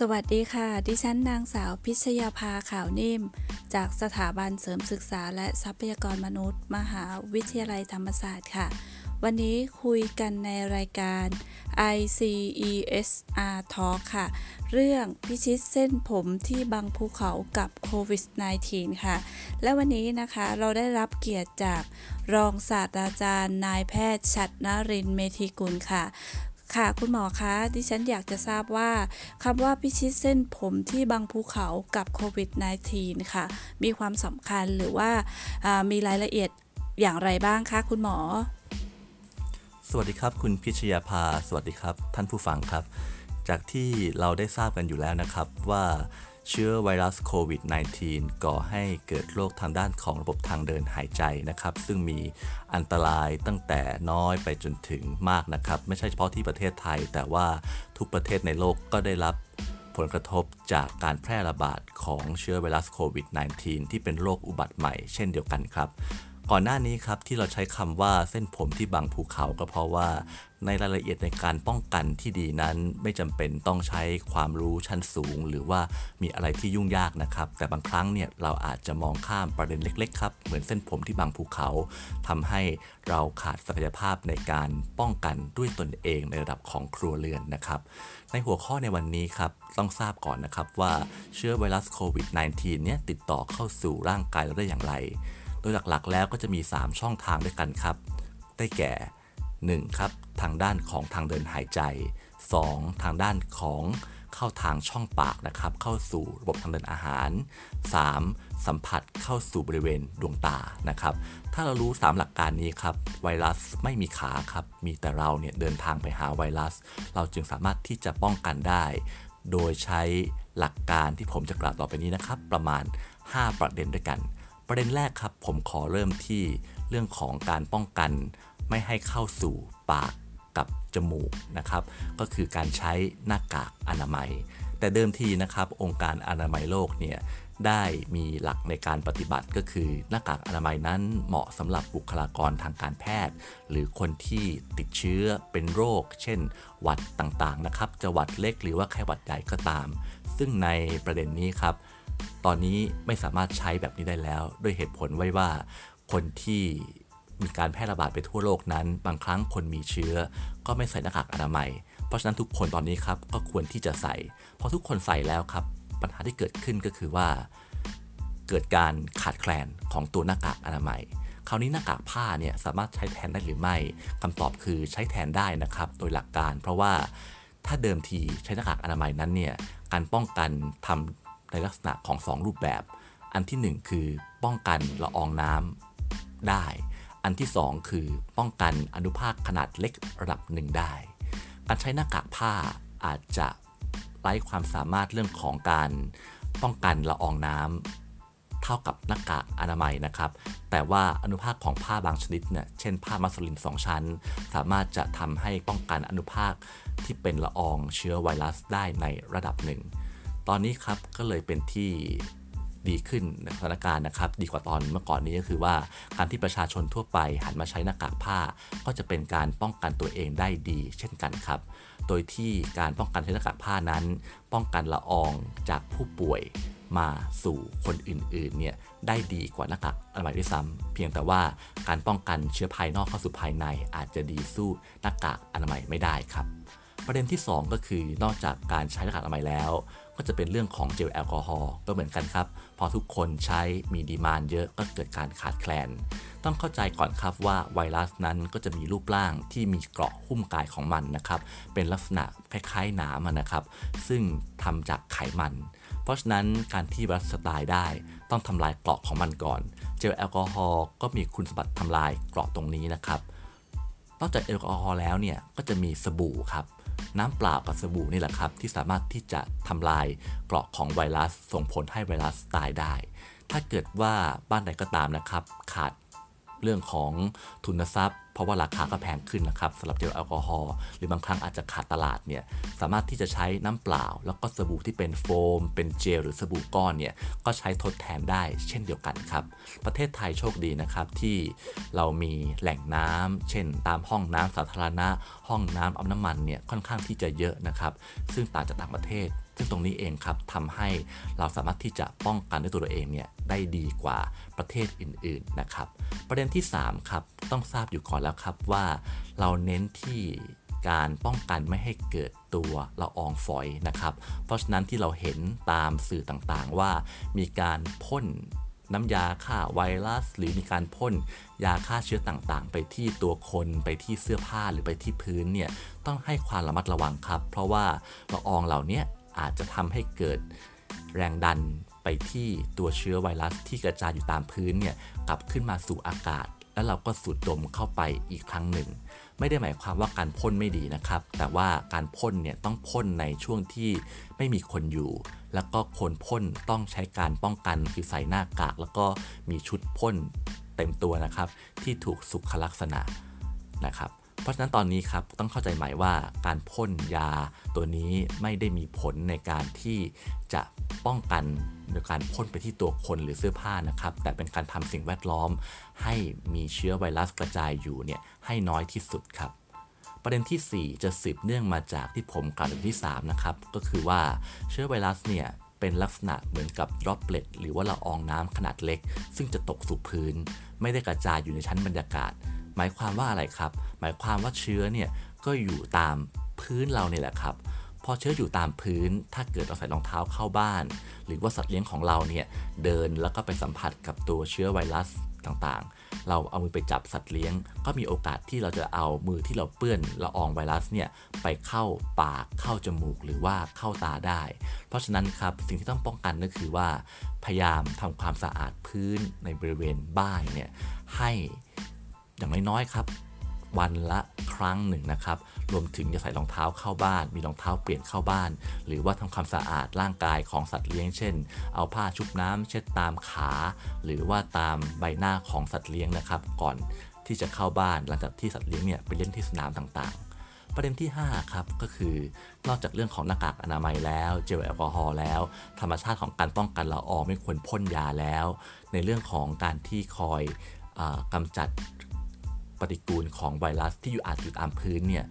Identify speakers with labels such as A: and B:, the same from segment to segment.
A: สวัสดีค่ะ ดิฉันนางสาวพิชยาภาขาวนิ่ม จากสถาบันเสริมศึกษาและทรัพยากรมนุษย์ มหาวิทยาลัยธรรมศาสตร์ค่ะ วันนี้คุยกันในรายการ ICESR Talk ค่ะ เรื่องพิชิตเส้นผมที่บังภูเขากับโควิด -19 ค่ะ และวันนี้นะคะเราได้รับเกียรติจากรองศาสตราจารย์นายแพทย์ชัดนรินทร์เมธีกุลค่ะ ค่ะคุณหมอคะดิฉันอยากจะทราบว่าคำว่าพิชิตเส้นผมที่บางภูเขากับโควิด -19 ค่ะ มีความสำคัญหรือว่าอ่ามีรายละเอียดอย่างไรบ้างคะคุณหมอ
B: สวัสดีครับ คุณพิชยาภา สวัสดีครับ ท่านผู้ฟังครับ จากที่เราได้ทราบกันอยู่แล้วนะครับว่า เชื้อไวรัสโควิด -19 ก่อให้เกิดโรคทางด้านของระบบทางเดินหายใจนะครับ ซึ่งมีอันตรายตั้งแต่น้อยไปจนถึงมากนะครับ ไม่ใช่เฉพาะที่ประเทศไทย แต่ว่าทุกประเทศในโลกก็ได้รับผลกระทบจากการแพร่ระบาดของเชื้อไวรัสโควิด -19 ที่เป็นโรคอุบัติใหม่เช่นเดียวกันครับ ก่อนหน้านี้ครับที่เราใช้คำว่าเส้นผมที่บังภูเขาก็เพราะว่า ในรายละเอียดในการป้องกันที่ดีนั้นไม่จำเป็นต้องใช้ความรู้ชั้นสูง หรือว่ามีอะไรที่ยุ่งยากนะครับ แต่บางครั้งเนี่ยเราอาจจะมองข้ามประเด็นเล็กๆครับเหมือนเส้นผมที่บังภูเขาทำให้เราขาดศักยภาพในการป้องกันด้วยตนเองในระดับของครัวเรือนนะครับ ในหัวข้อในวันนี้ครับต้องทราบก่อนนะครับว่าเชื้อไวรัสโควิด -19 เนี่ยติดต่อเข้าสู่ร่างกายเราได้อย่างไร ดยหลักๆ แล้วก็จะมี 3 ช่องทางด้วยกันครับ ได้แก่ 1. ครับ ทางด้านของทางเดินหายใจ 2. ทางด้านของเข้าทางช่องปากนะครับ เข้าสู่ระบบทางเดินอาหาร 3. สัมผัสเข้าสู่บริเวณดวงตานะครับ ถ้าเรารู้ 3 หลักการนี้ครับ ไวรัสไม่มีขาครับ มีแต่เราเนี่ยเดินทางไปหาไวรัส เราจึงสามารถที่จะป้องกันได้ โดยใช้หลักการที่ผมจะกล่าวต่อไปนี้นะครับ ประมาณ 5 ประเด็นด้วยกัน ประเด็นแรกครับผมขอเริ่มที่เรื่องของการป้องกันไม่ให้เข้าสู่ปากกับจมูกนะครับ ก็คือการใช้หน้ากากอนามัย แต่เดิมทีนะครับองค์การอนามัยโลกเนี่ยได้มีหลักในการปฏิบัติก็คือหน้ากากอนามัยนั้นเหมาะสำหรับบุคลากรทางการแพทย์ หรือคนที่ติดเชื้อเป็นโรค เช่น หวัดต่างๆนะครับจะหวัดเล็กหรือว่าแค่หวัดใหญ่ก็ตาม ซึ่งในประเด็นนี้ครับ ตอนนี้ไม่สามารถใช้แบบนี้ได้แล้ว ด้วยเหตุผลไว้ว่าคนที่มีการแพร่ระบาดไปทั่วโลกนั้น บางครั้งคนมีเชื้อ ก็ไม่ใส่หน้ากากอนามัย เพราะฉะนั้นทุกคนตอนนี้ครับก็ควรที่จะใส่พอทุกคนใส่แล้วครับ ปัญหาที่เกิดขึ้นก็คือว่า เกิดการขาดแคลนของตัวหน้ากากอนามัย คราวนี้หน้ากากผ้าเนี่ยสามารถใช้แทนได้หรือไม่คำตอบคือใช้แทนได้นะครับ โดยหลักการ เพราะว่าถ้าเดิมทีใช้หน้ากากอนามัยนั้นเนี่ยการป้องกันทำ ในลักษณะของ 2 รูปแบบ อันที่ 1 คือป้องกันละอองน้ำได้ อันที่ 2 คือป้องกันอนุภาคขนาดเล็กระดับหนึ่งได้ การใช้หน้ากากผ้าอาจจะไร้ความสามารถเรื่องของการป้องกันละอองน้ำเท่ากับหน้ากากอนามัยนะครับ แต่ว่าอนุภาคของผ้าบางชนิดเนี่ยเช่นผ้ามัสลิน 2 ชั้น สามารถจะทำให้ป้องกันอนุภาคที่เป็นละอองเชื้อไวรัสได้ในระดับหนึ่ง ตอนนี้ครับก็เลยเป็นที่ดีขึ้นสถานการณ์นะครับ ดีกว่าตอนเมื่อก่อนนี้ก็คือว่าการที่ประชาชนทั่วไปหันมาใช้หน้ากากผ้า ก็จะเป็นการป้องกันตัวเองได้ดี เช่นกันครับ โดยที่การป้องกันใช้หน้ากากผ้านั้น ป้องกันละอองจากผู้ป่วยมาสู่คนอื่นๆเนี่ยได้ดีกว่าหน้ากากอนามัยด้วยซ้ำเพียงแต่ว่าการป้องกันเชื้อภายนอกเข้าสู่ภายใน อาจจะดีสู้หน้ากากอนามัยไม่ได้ครับ ประเด็นที่ 2 ก็คือนอกจากการใช้หน้ากากอนามัยแล้ว ก็จะเป็นเรื่องของเจลแอลกอฮอล์ก็เหมือนกันครับ พอทุกคนใช้มี demand เยอะก็เกิดการขาดแคลน ต้องเข้าใจก่อนครับว่าไวรัสนั้นก็จะมีรูปร่างที่มีเกราะหุ้มกายของมันนะครับ เป็นลักษณะคล้ายๆหนามนะครับ ซึ่งทำจากไขมัน เพราะฉะนั้นการที่ไวรัสตายได้ต้องทำลายเกราะของมันก่อน เจลแอลกอฮอล์ก็มีคุณสมบัติทำลายเกราะตรงนี้นะครับนอกจากแอลกอฮอล์แล้วเนี่ยก็จะมีสบู่ครับ น้ำเปล่ากับสบู่นี่แหละครับ ที่สามารถที่จะทำลายเกราะของไวรัสส่งผลให้ไวรัสตายได้ ถ้าเกิดว่าบ้านใดก็ตามนะครับ ขาด เรื่องของทุนทรัพย์ เพราะว่าราคาก็แพงขึ้นนะครับสำหรับเจลแอลกอฮอล์หรือบางครั้งอาจจะขาดตลาดเนี่ยสามารถที่จะใช้น้ำเปล่า แล้วก็สบู่ที่เป็นโฟม เป็นเจลหรือสบู่ก้อนเนี่ยก็ใช้ทดแทนได้เช่นเดียวกันครับ ประเทศไทยโชคดีนะครับที่เรามีแหล่งน้ำเช่น ตามห้องน้ำสาธารณะ ห้องน้ำเอาน้ำมันเนี่ยค่อนข้างที่จะเยอะนะครับซึ่งต่างจากต่างประเทศ ซึ่งตรงนี้เองครับทำให้เราสามารถที่จะป้องกันด้วยตัวเราเองเนี่ยได้ดีกว่าประเทศอื่นๆนะครับ ประเด็นที่3ครับต้องทราบอยู่ก่อนแล้วครับว่าเราเน้นที่การป้องกันไม่ให้เกิดตัวละอองฝอยนะครับ เพราะฉะนั้นที่เราเห็นตามสื่อต่างๆว่ามีการพ่นน้ำยาฆ่าไวรัส หรือมีการพ่นยาฆ่าเชื้อต่างๆ ไปที่ตัวคนไปที่เสื้อผ้าหรือไปที่พื้นเนี่ยต้องให้ความระมัดระวังครับ เพราะว่าละอองเหล่านี้ อาจจะทำให้เกิดแรงดันไปที่ตัวเชื้อไวรัสที่กระจายอยู่ตามพื้นเนี่ยกลับขึ้นมาสู่อากาศ แล้วเราก็สูดดมเข้าไปอีกครั้งหนึ่ง ไม่ได้หมายความว่าการพ่นไม่ดีนะครับ แต่ว่าการพ่นเนี่ยต้องพ่นในช่วงที่ไม่มีคนอยู่ แล้วก็คนพ่นต้องใช้การป้องกันคือใส่หน้ากาก แล้วก็มีชุดพ่นเต็มตัวนะครับ ที่ถูกสุขลักษณะนะครับ เพราะฉะนั้นตอนนี้ครับต้องเข้าใจใหม่ว่าการพ่นยาตัวนี้ไม่ได้มีผลในการที่จะป้องกันโดยการพ่นไปที่ตัวคนหรือเสื้อผ้านะครับ แต่เป็นการทำสิ่งแวดล้อม ให้มีเชื้อไวรัสกระจายอยู่เนี่ยให้น้อยที่สุดครับประเด็นที่ 4 จะสืบเนื่องมาจากที่ผมกล่าวในที่ 3 นะครับ ก็คือว่าเชื้อไวรัสเนี่ย เป็นลักษณะเหมือนกับ droplet หรือว่าละอองน้ำขนาดเล็ก ซึ่งจะตกสู่พื้น ไม่ได้กระจายอยู่ในชั้นบรรยากาศ หมายความว่าอะไรครับ หมายความว่าเชื้อเนี่ยก็อยู่ตามพื้นเราเนี่ยแหละครับพอเชื้ออยู่ตามพื้น ถ้าเกิดเราใส่รองเท้าเข้าบ้าน หรือว่าสัตว์เลี้ยงของเราเนี่ยเดินแล้วก็ไปสัมผัสกับตัวเชื้อไวรัสต่างๆ เราเอามือไปจับสัตว์เลี้ยง ก็มีโอกาสที่เราจะเอามือที่เราเปื้อนละอองไวรัสเนี่ยไปเข้าปากเข้าจมูกหรือว่าเข้าตาได้ เพราะฉะนั้นครับสิ่งที่ต้องป้องกันก็คือว่า พยายามทำความสะอาดพื้นในบริเวณบ้านเนี่ยให้ อย่างน้อยๆครับ วันละครั้งหนึ่งนะครับ รวมถึงจะใส่รองเท้าเข้าบ้าน มีรองเท้าเปลี่ยนเข้าบ้าน หรือว่าทำความสะอาดร่างกายของสัตว์เลี้ยง เช่น เอาผ้าชุบน้ำเช็ดตามขา หรือว่าตามใบหน้าของสัตว์เลี้ยงนะครับ ก่อนที่จะเข้าบ้าน หลังจากที่สัตว์เลี้ยงเนี่ยไปเล่นที่สนามต่างๆประเด็นที่ 5 ครับ ก็คือนอกจากเรื่องของหน้ากากอนามัยแล้ว เจลแอลกอฮอล์แล้ว ธรรมชาติของการป้องกันละอองไม่ควรพ่นยาแล้ว ในเรื่องของการที่คอยอากำจัด ปฏิกูลของไวรัสที่อยู่อาจอยู่ตามพื้นเนี่ย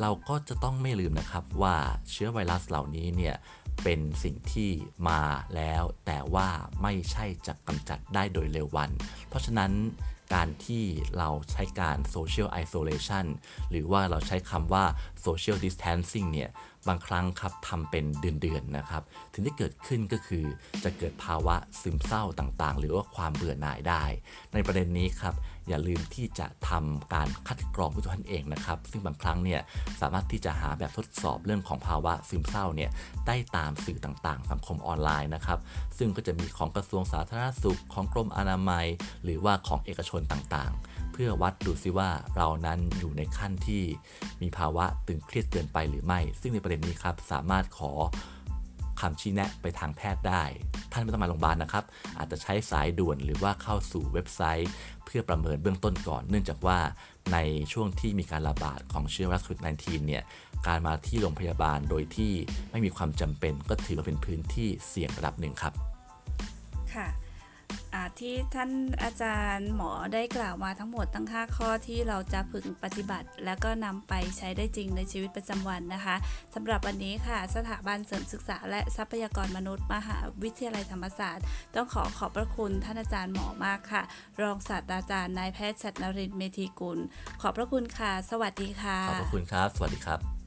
B: เราก็จะต้องไม่ลืมนะครับว่าเชื้อไวรัสเหล่านี้เนี่ยเป็นสิ่งที่มาแล้ว แต่ว่าไม่ใช่จะกำจัดได้โดยเร็ววัน เพราะฉะนั้นการที่เราใช้การ social isolation หรือว่าเราใช้คำว่า social distancing เนี่ย บางครั้งครับทำเป็นเดือนๆนะครับ ถึงที่เกิดขึ้นก็คือจะเกิดภาวะซึมเศร้าต่างๆ หรือว่าความเบื่อหน่ายได้ ในประเด็นนี้ครับอย่าลืมที่จะทำการคัดกรองด้วยตัวท่านเองนะครับ ซึ่งบางครั้งเนี่ยสามารถที่จะหาแบบทดสอบเรื่องของภาวะซึมเศร้าเนี่ยได้ตามสื่อต่างๆ สังคมออนไลน์นะครับ ซึ่งก็จะมีของกระทรวงสาธารณสุขของกรมอนามัย หรือว่าของเอกชนต่างๆเพื่อวัดดูซิว่าเรานั้นอยู่ในขั้นที่มีภาวะตึงเครียดเกินไปหรือไม่ ซึ่งในประเด็นนี้ครับสามารถขอคำชี้แนะไปทางแพทย์ได้ ท่านไม่ต้องมาโรงพยาบาลนะครับ อาจจะใช้สายด่วนหรือว่าเข้าสู่เว็บไซต์ เพื่อประเมินเบื้องต้นก่อน เนื่องจากว่าในช่วงที่มีการระบาดของเชื้อไวรัสโควิด -19 เนี่ย การมาที่โรงพยาบาลโดยที่ไม่มีความจำเป็นก็ถือว่าเป็นพื้นที่เสี่ยงระดับหนึ่งครับ
A: ที่ท่านอาจารย์หมอได้กล่าวมาทั้งหมดตั้ง 5 ข้อที่เราจะพึงปฏิบัติ แล้วก็นำไปใช้ได้จริงในชีวิตประจำวันนะคะสำหรับวันนี้ค่ะ สถาบันเสริมศึกษา และทรัพยากรมนุษย์ มหาวิทยาลัยธรรมศาสตร์ ต้องขอขอบพระคุณท่านอาจารย์หมอมากค่ะ รองศาสตราจารย์นายแพทย์ชัดนรินเมธีกุล ขอบพระคุณค่ะ สวัสดีค่ะ
B: ขอบพระคุณครับ สวัสดีครับ